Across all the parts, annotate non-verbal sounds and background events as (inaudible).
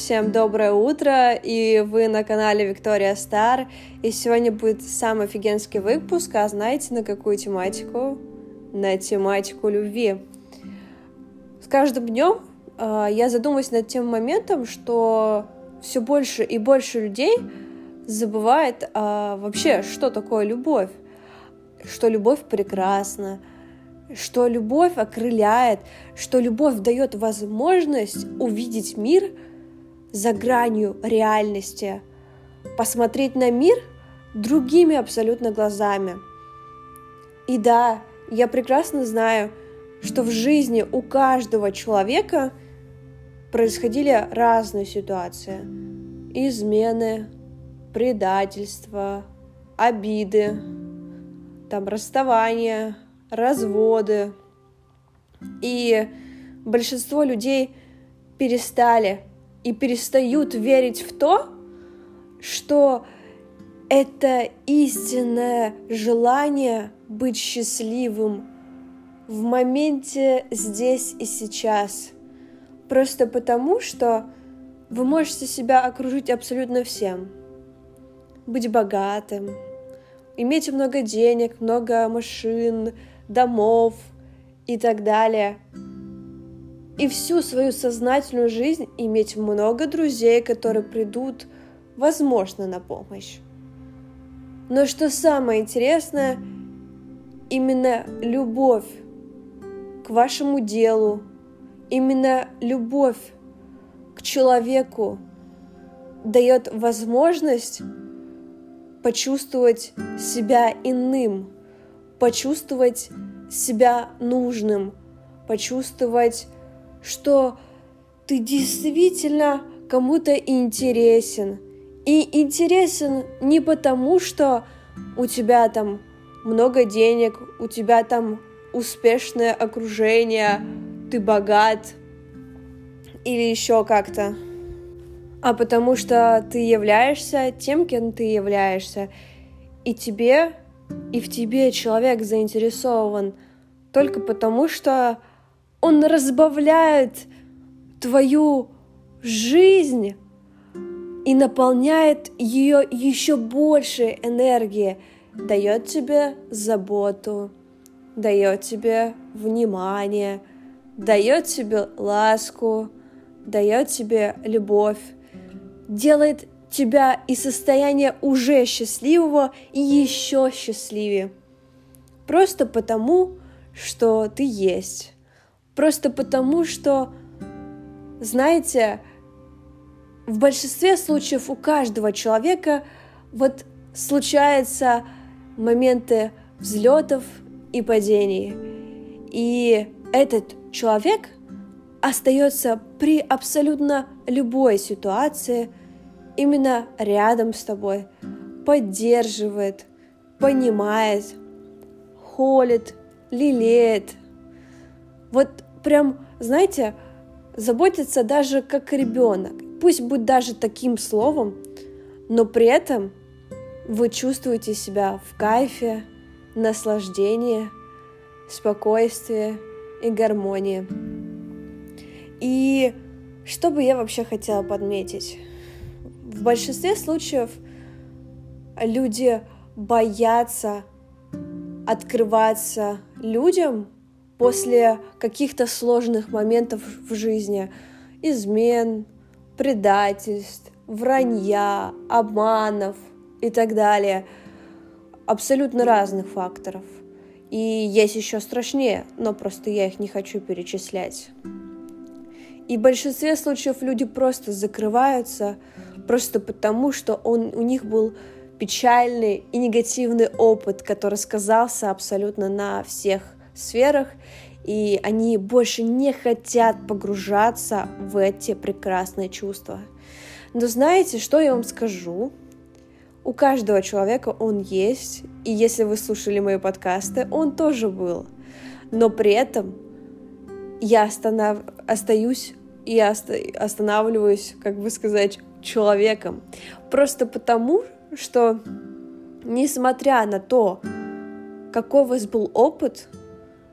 Всем доброе утро, и вы на канале Виктория Стар, и сегодня будет самый офигенский выпуск, а знаете на какую тематику? На тематику любви. С каждым днем э, я задумываюсь над тем моментом, что все больше и больше людей забывает э, вообще, что такое любовь, что любовь прекрасна, что любовь окрыляет, что любовь дает возможность увидеть мир за гранью реальности, посмотреть на мир другими абсолютно глазами. И да, я прекрасно знаю, что в жизни у каждого человека происходили разные ситуации. Измены, предательство, обиды, там расставания, разводы. И большинство людей перестали и перестают верить в то, что это истинное желание быть счастливым в моменте здесь и сейчас. Просто потому, что вы можете себя окружить абсолютно всем. Быть богатым, иметь много денег, много машин, домов и так далее. И всю свою сознательную жизнь иметь много друзей, которые придут, возможно, на помощь. Но что самое интересное, именно любовь к вашему делу, именно любовь к человеку дает возможность почувствовать себя иным, почувствовать себя нужным, почувствовать, что ты действительно кому-то интересен. И интересен не потому, что у тебя там много денег, у тебя там успешное окружение, ты богат или еще как-то а потому что ты являешься тем, кем ты являешься, и тебе, и в тебе человек заинтересован только потому, что он разбавляет твою жизнь и наполняет ее еще больше энергии, дает тебе заботу, дает тебе внимание, дает тебе ласку, дает тебе любовь делает тебя из состояния уже счастливого и еще счастливее. Просто потому, что ты есть. Просто потому, что, знаете, в большинстве случаев у каждого человека вот случаются моменты взлетов и падений. И этот человек остается при абсолютно любой ситуации – именно рядом с тобой, поддерживает, понимает, холит, лелеет. Вот прям, знаете, заботится даже как ребенок. Пусть будет даже таким словом, но при этом вы чувствуете себя в кайфе, наслаждении, спокойствии и гармонии. И что бы я вообще хотела подметить? В большинстве случаев люди боятся открываться людям после каких-то сложных моментов в жизни, измен, предательств, вранья, обманов и так далее. Абсолютно разных факторов. И есть еще страшнее, но просто я их не хочу перечислять. И в большинстве случаев люди просто закрываются, просто потому, что он, у них был печальный и негативный опыт, который сказался абсолютно на всех сферах, и они больше не хотят погружаться в эти прекрасные чувства. Но знаете, что я вам скажу? У каждого человека он есть, и если вы слушали мои подкасты, он тоже был. Но при этом я останов... остаюсь и останавливаюсь, как бы сказать, человеком. Просто потому, что несмотря на то, какой у вас был опыт,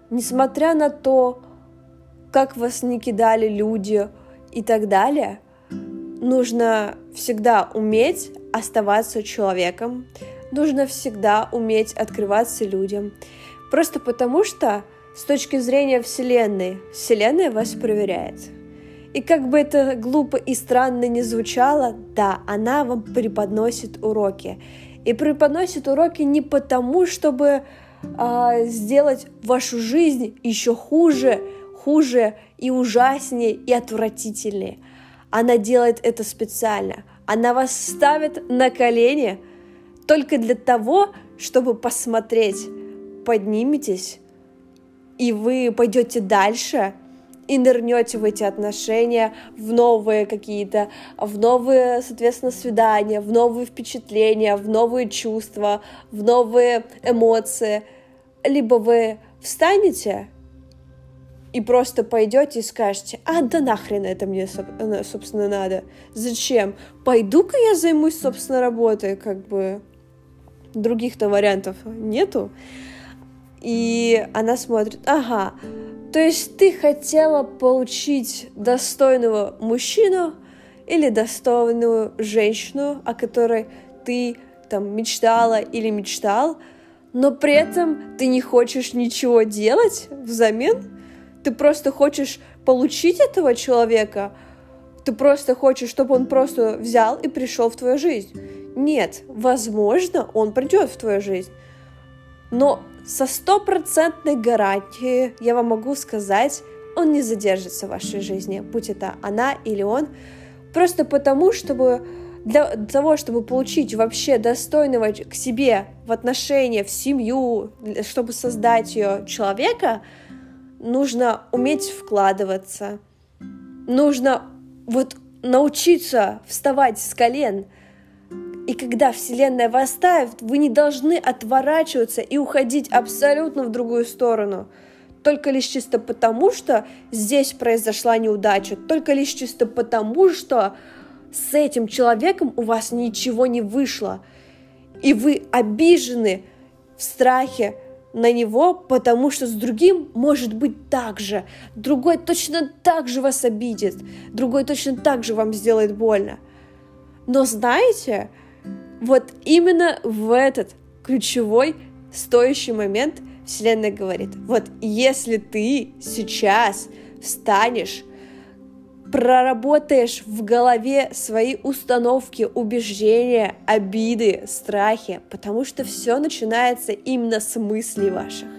несмотря на то, как вас не кидали люди и так далее, нужно всегда уметь оставаться человеком, нужно всегда уметь открываться людям. Просто потому что с точки зрения Вселенной, Вселенная вас проверяет. И как бы это глупо и странно не звучало, да, она вам преподносит уроки. И преподносит уроки не потому, чтобы э, сделать вашу жизнь еще хуже, хуже и ужаснее и отвратительнее. Она делает это специально. Она вас ставит на колени только для того, чтобы посмотреть, подниметесь, и вы пойдете дальше – и нырнете в эти отношения, в новые какие-то, в новые, соответственно, свидания, в новые впечатления, в новые чувства, в новые эмоции. Либо вы встанете и просто пойдете и скажете, а да нахрен это мне, э, собственно, надо. Зачем? Пойду-ка я займусь, собственно, работой, как бы других-то вариантов нету. И она смотрит, ага, то есть ты хотела получить достойного мужчину или достойную женщину, о которой ты там мечтала или мечтал, но при этом ты не хочешь ничего делать взамен, ты просто хочешь получить этого человека, ты просто хочешь, чтобы он просто взял и пришел в твою жизнь. Нет, возможно, он придет в твою жизнь, но со стопроцентной гарантией я вам могу сказать, он не задержится в вашей жизни, будь это она или он, просто потому, чтобы для того, чтобы получить вообще достойного к себе в отношения, в семью, чтобы создать ее человека, нужно уметь вкладываться, нужно вот научиться вставать с колен – и когда Вселенная вас ставит, вы не должны отворачиваться и уходить абсолютно в другую сторону. Только лишь чисто потому, что здесь произошла неудача. Только лишь чисто потому, что с этим человеком у вас ничего не вышло. И вы обижены в страхе на него, потому что с другим может быть так же. Другой точно так же вас обидит. Другой точно так же вам сделает больно. Но знаете, вот именно в этот ключевой стоящий момент Вселенная говорит, вот если ты сейчас встанешь, проработаешь в голове свои установки, убеждения, обиды, страхи, потому что все начинается именно с мыслей ваших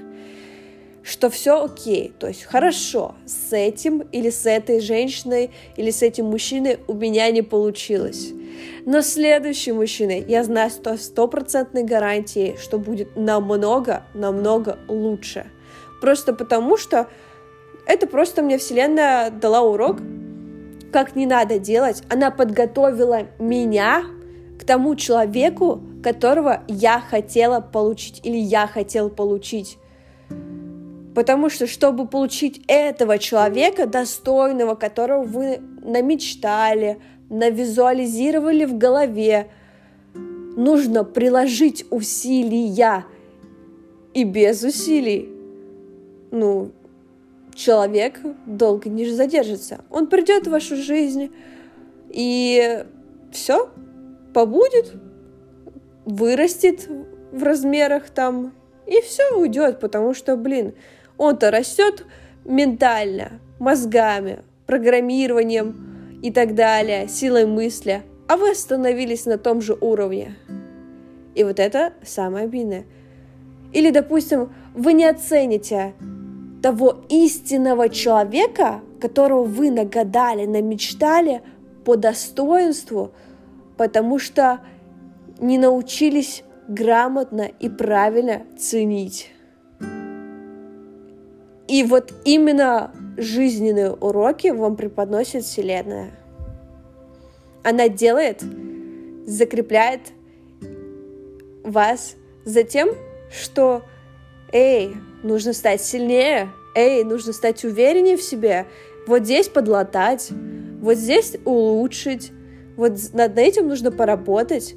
что все окей, то есть хорошо, с этим или с этой женщиной или с этим мужчиной у меня не получилось. Но следующий мужчина, я знаю сто стопроцентной гарантии, что будет намного, намного лучше. Просто потому что это просто мне Вселенная дала урок, как не надо делать. Она подготовила меня к тому человеку, которого я хотела получить или я хотел получить. Потому что, чтобы получить этого человека, достойного, которого вы намечтали, навизуализировали в голове, нужно приложить усилия. И без усилий, ну, человек долго не задержится. Он придет в вашу жизнь, и все, побудет, вырастет в размерах там, и все уйдет, потому что, блин, он-то растет ментально, мозгами, программированием и так далее, силой мысли, а вы остановились на том же уровне. И вот это самое обидное. Или, допустим, вы не оцените того истинного человека, которого вы нагадали, намечтали по достоинству, потому что не научились грамотно и правильно ценить. И вот именно жизненные уроки вам преподносит Вселенная. Она делает, закрепляет вас за тем, что «Эй, нужно стать сильнее», «Эй, нужно стать увереннее в себе», «Вот здесь подлатать», «Вот здесь улучшить», «Вот над этим нужно поработать»,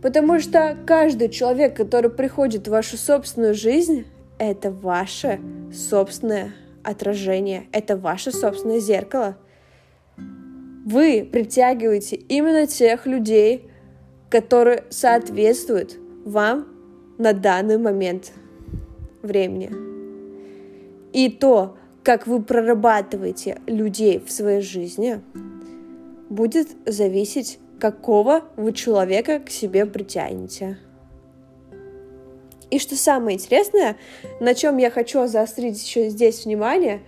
Потому что каждый человек, который приходит в вашу собственную жизнь, это ваше собственное отражение, это ваше собственное зеркало. вы притягиваете именно тех людей, которые соответствуют вам на данный момент времени. И то, как вы прорабатываете людей в своей жизни, будет зависеть, какого вы человека к себе притянете. И что самое интересное, на чем я хочу заострить еще здесь внимание,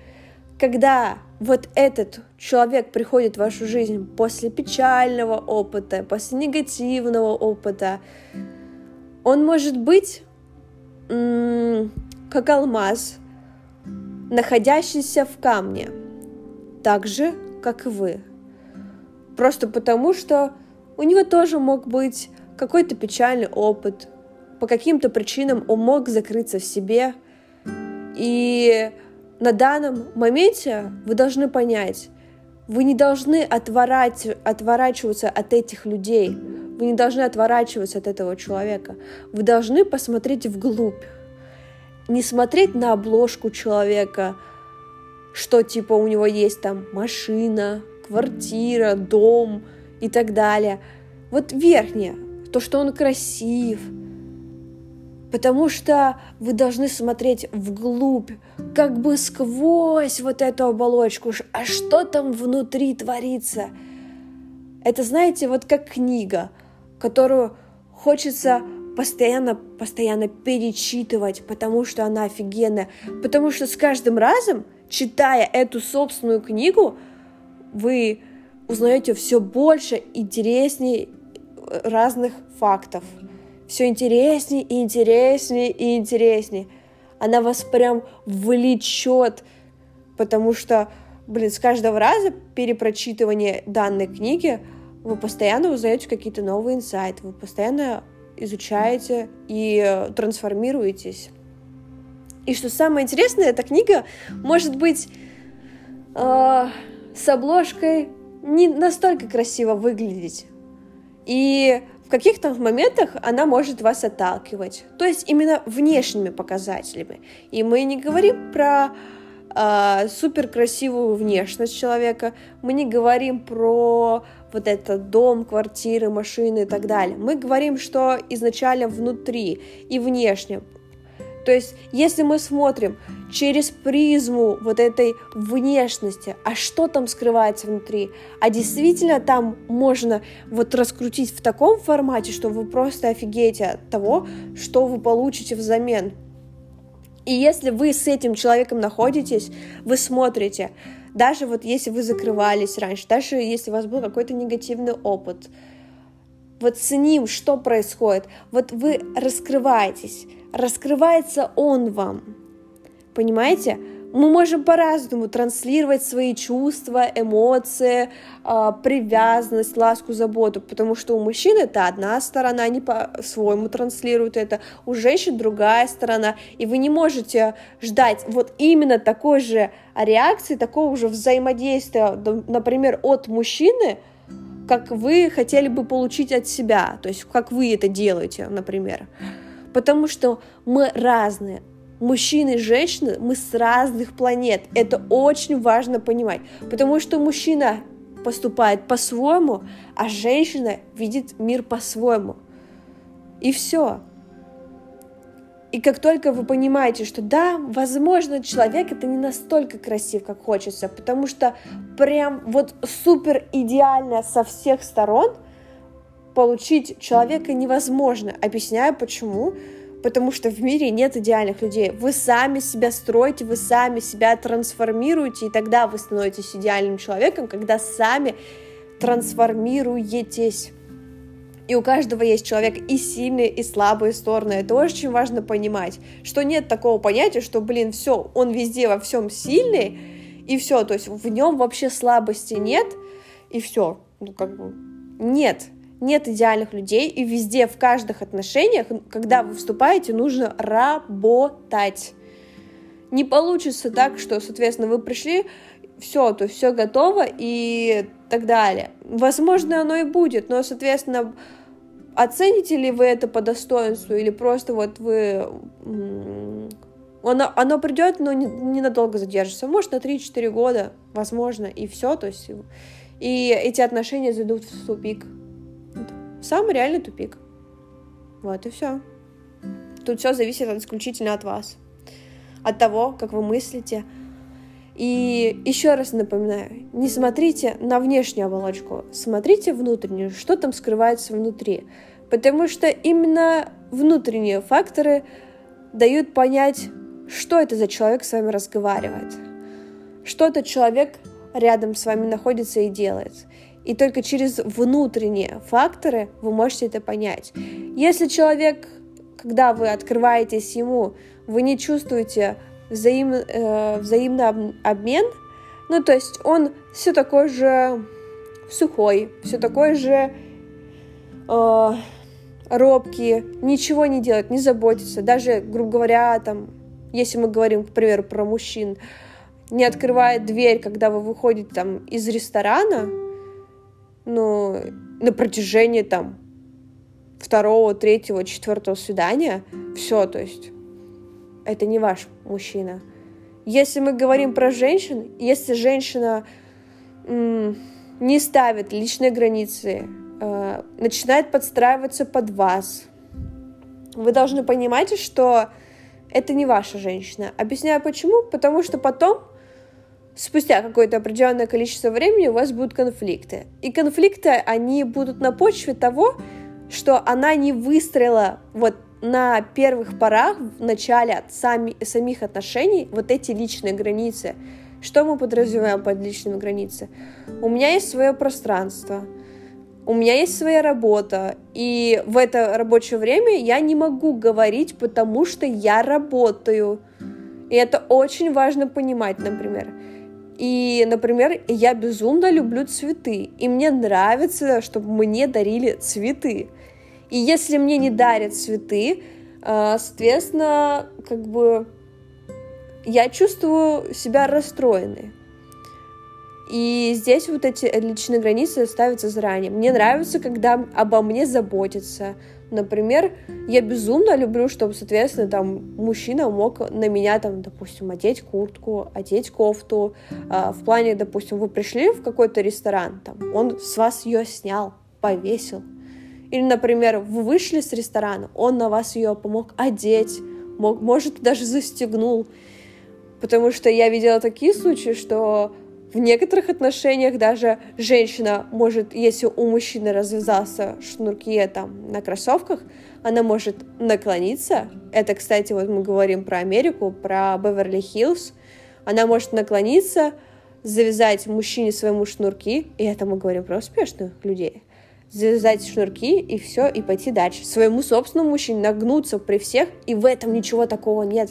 когда вот этот человек приходит в вашу жизнь после печального опыта, после негативного опыта, он может быть как алмаз, находящийся в камне, так же, как и вы. Просто потому, что у него тоже мог быть какой-то печальный опыт, по каким-то причинам он мог закрыться в себе. И на данном моменте вы должны понять, вы не должны отворать, отворачиваться от этих людей, вы не должны отворачиваться от этого человека. Вы должны посмотреть вглубь. Не смотреть на обложку человека, что типа у него есть там машина, квартира, дом и так далее. Вот верхнее, то, что он красив, потому что вы должны смотреть вглубь, как бы сквозь вот эту оболочку, а что там внутри творится. Это, знаете, вот как книга, которую хочется постоянно, постоянно перечитывать, потому что она офигенная, потому что с каждым разом, читая эту собственную книгу, вы узнаете все больше интереснее разных фактов все интереснее и интереснее и интереснее. Она вас прям влечет, потому что, блин, с каждого раза перепрочитывания данной книги вы постоянно узнаете какие-то новые инсайты, вы постоянно изучаете и трансформируетесь. И что самое интересное, эта книга может быть э, с обложкой не настолько красиво выглядеть. И каких-то моментах она может вас отталкивать, то есть именно внешними показателями. И мы не говорим про э, супер красивую внешность человека, мы не говорим про вот этот дом, квартиры, машины и так далее. Мы говорим, что изначально внутри и внешне то есть, если мы смотрим через призму вот этой внешности, а что там скрывается внутри, а действительно там можно вот раскрутить в таком формате, что вы просто офигеете от того, что вы получите взамен. И если вы с этим человеком находитесь, вы смотрите, даже вот если вы закрывались раньше, даже если у вас был какой-то негативный опыт, вот с ним что происходит, вот вы раскрываетесь, раскрывается он вам. Понимаете? Мы можем по-разному транслировать свои чувства, эмоции, а, привязанность, ласку, заботу, потому что у мужчин это одна сторона, они по-своему транслируют это, у женщин другая сторона, и вы не можете ждать вот именно такой же реакции, такого же взаимодействия, например, от мужчины, как вы хотели бы получить от себя, то есть как вы это делаете, например. Потому что мы разные. Мужчины и женщины, мы с разных планет. Это очень важно понимать. Потому что мужчина поступает по-своему, а женщина видит мир по-своему. И все. И как только вы понимаете, что да, возможно, человек это не настолько красив, как хочется, потому что прям вот супер идеально со всех сторон – получить человека невозможно. Объясняю почему. Потому что в мире нет идеальных людей. Вы сами себя строите, вы сами себя трансформируете, и тогда вы становитесь идеальным человеком, когда сами трансформируетесь. И у каждого есть человек и сильные, и слабые стороны. Это очень важно понимать, что нет такого понятия, что, блин, все, он везде во всем сильный, и все, то есть в нем вообще слабости нет, и все. Ну, как бы, нет, нет идеальных людей, и везде, в каждых отношениях, когда вы вступаете, нужно работать. Не получится так, что, соответственно, вы пришли, все, то все готово и так далее. Возможно, оно и будет, но, соответственно, оцените ли вы это по достоинству или просто вот вы... Оно, оно придет, но ненадолго не задержится. Может, на 3-4 года, возможно, и все, то есть и эти отношения зайдут в тупик. Самый реальный тупик. Вот и все. Тут все зависит исключительно от вас. От того, как вы мыслите. И еще раз напоминаю, не смотрите на внешнюю оболочку, смотрите внутреннюю, что там скрывается внутри. Потому что именно внутренние факторы дают понять, что это за человек с вами разговаривает, что этот человек рядом с вами находится и делает. И только через внутренние факторы вы можете это понять. Если человек, когда вы открываетесь ему, вы не чувствуете взаим, э, взаимный обмен, ну то есть он все такой же сухой, все такой же э, робкий, ничего не делает, не заботится, даже, грубо говоря, там, если мы говорим, к примеру, про мужчин, не открывает дверь, когда вы выходите там из ресторана, ну, на протяжении там второго, третьего, четвертого свидания, все, то есть это не ваш мужчина. Если мы говорим про женщин, если женщина м- не ставит личные границы, э, начинает подстраиваться под вас, вы должны понимать, что это не ваша женщина. Объясняю почему. Потому что потом спустя какое-то определенное количество времени у вас будут конфликты. И конфликты, они будут на почве того, что она не выстроила вот на первых порах, в начале от сами, самих отношений, вот эти личные границы. Что мы подразумеваем под личными границами? У меня есть свое пространство, у меня есть своя работа, и в это рабочее время я не могу говорить, потому что я работаю. И это очень важно понимать, например. И, например, я безумно люблю цветы, и мне нравится, чтобы мне дарили цветы. И если мне не дарят цветы, э, соответственно, как бы я чувствую себя расстроенной. И здесь вот эти личные границы ставятся заранее. Мне нравится, когда обо мне заботятся, Например, я безумно люблю, чтобы, соответственно, там мужчина мог на меня, там, допустим, одеть куртку, одеть кофту. А, в плане, допустим, вы пришли в какой-то ресторан, там, он с вас ее снял, повесил. Или, например, вы вышли с ресторана, он на вас ее помог одеть, мог, может, даже застегнул. Потому что я видела такие случаи, что в некоторых отношениях даже женщина может, если у мужчины развязался шнурки там на кроссовках, она может наклониться. Это, кстати, вот мы говорим про Америку, про Беверли-Хиллз. Она может наклониться, завязать мужчине своему шнурки, и это мы говорим про успешных людей, завязать шнурки и все, и пойти дальше. Своему собственному мужчине нагнуться при всех, и в этом ничего такого нет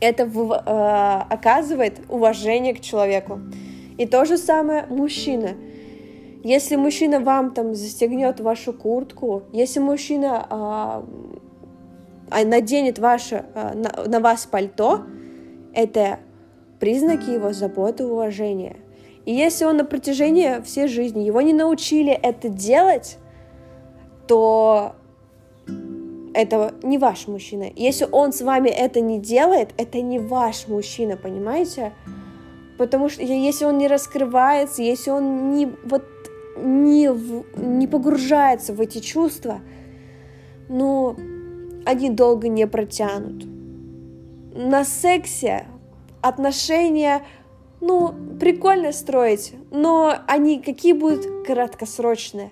это э, оказывает уважение к человеку. И то же самое мужчина. Если мужчина вам там застегнет вашу куртку, если мужчина э, наденет ваше, э, на, на вас пальто, это признаки его заботы и уважения. И если он на протяжении всей жизни его не научили это делать, то это не ваш мужчина. Если он с вами это не делает, это не ваш мужчина, понимаете? Потому что если он не раскрывается, если он не, вот, не, не погружается в эти чувства, ну, они долго не протянут. На сексе отношения, ну, прикольно строить, но они какие будут краткосрочные?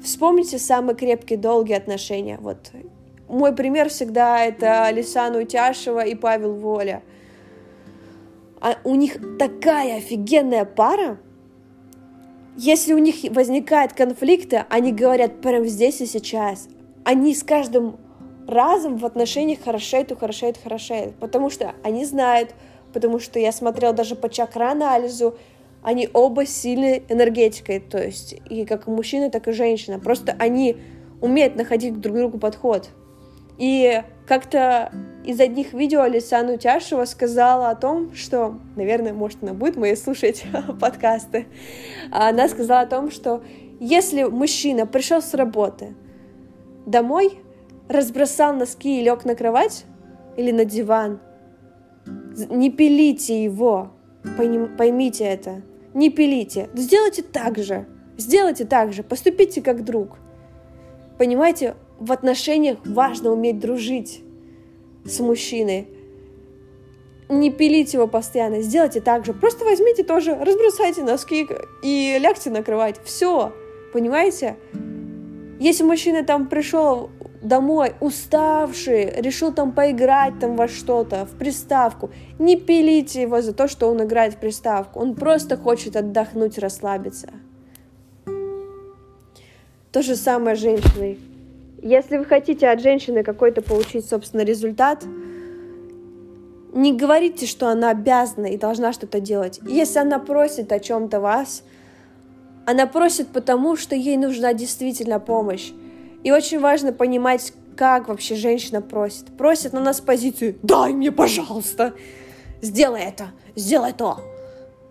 Вспомните самые крепкие, долгие отношения. Вот мой пример всегда это Алисана Утяшева и Павел Воля. А у них такая офигенная пара. Если у них возникают конфликты, они говорят прямо здесь и сейчас. Они с каждым разом в отношениях хорошеют хорошеют, хорошеют. Потому что они знают, потому что я смотрела даже по чакра-анализу, они оба сильны энергетикой, то есть и как мужчина, так и женщина. Просто они умеют находить друг другу подход. И как-то из одних видео Алисана Утяшева сказала о том, что, наверное, может, она будет мои слушать (laughs) подкасты, она сказала о том, что если мужчина пришел с работы домой, разбросал носки и лег на кровать или на диван, не пилите его, поймите это. Не пилите. Сделайте так же. Сделайте так же. Поступите как друг. Понимаете, в отношениях важно уметь дружить с мужчиной. Не пилите его постоянно, сделайте так же. Просто возьмите тоже, разбросайте носки и лягте накрывать. Все, понимаете? Если мужчина там пришел домой уставший, решил там поиграть там во что-то, в приставку, не пилите его за то, что он играет в приставку. Он просто хочет отдохнуть, расслабиться. То же самое с женщиной. Если вы хотите от женщины какой-то получить, собственно, результат, не говорите, что она обязана и должна что-то делать. Если она просит о чем-то вас, она просит потому, что ей нужна действительно помощь. И очень важно понимать, как вообще женщина просит. Просит на нас позицию «дай мне, пожалуйста, сделай это, сделай то,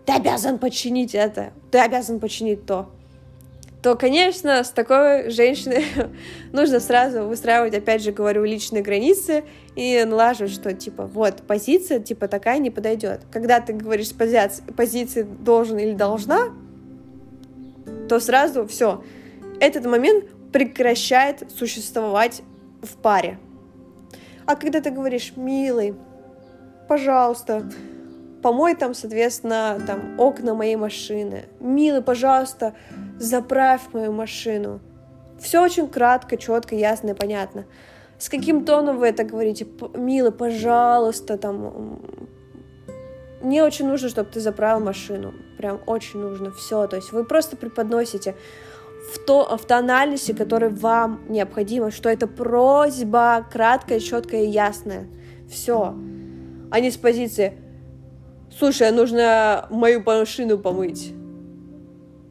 ты обязан починить это, ты обязан починить то» то, конечно, с такой женщиной (laughs) нужно сразу выстраивать, опять же, говорю, личные границы и налаживать, что, типа, вот, позиция, типа, такая не подойдет. Когда ты говоришь позиции, позиции должен или должна, то сразу все. Этот момент прекращает существовать в паре. А когда ты говоришь, милый, пожалуйста, помой там, соответственно, там окна моей машины, милый, пожалуйста, заправь мою машину. Все очень кратко, четко, ясно и понятно. С каким тоном вы это говорите? Милый, пожалуйста, там, мне очень нужно, чтобы ты заправил машину. Прям очень нужно. Все. То есть вы просто преподносите в, то, в тональности, которой вам необходимо, что это просьба краткая, четкая и ясная. Все. А не с позиции «Слушай, а нужно мою машину помыть».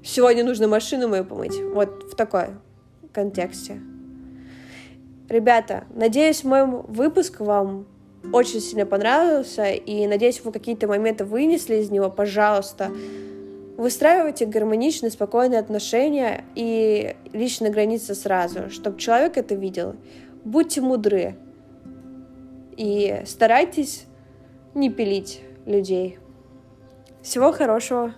Сегодня нужно машину мою помыть. Вот в такой контексте. Ребята, надеюсь, мой выпуск вам очень сильно понравился, и надеюсь, вы какие-то моменты вынесли из него, пожалуйста. Выстраивайте гармоничные, спокойные отношения и личные границы сразу, чтобы человек это видел. Будьте мудры и старайтесь не пилить людей. Всего хорошего!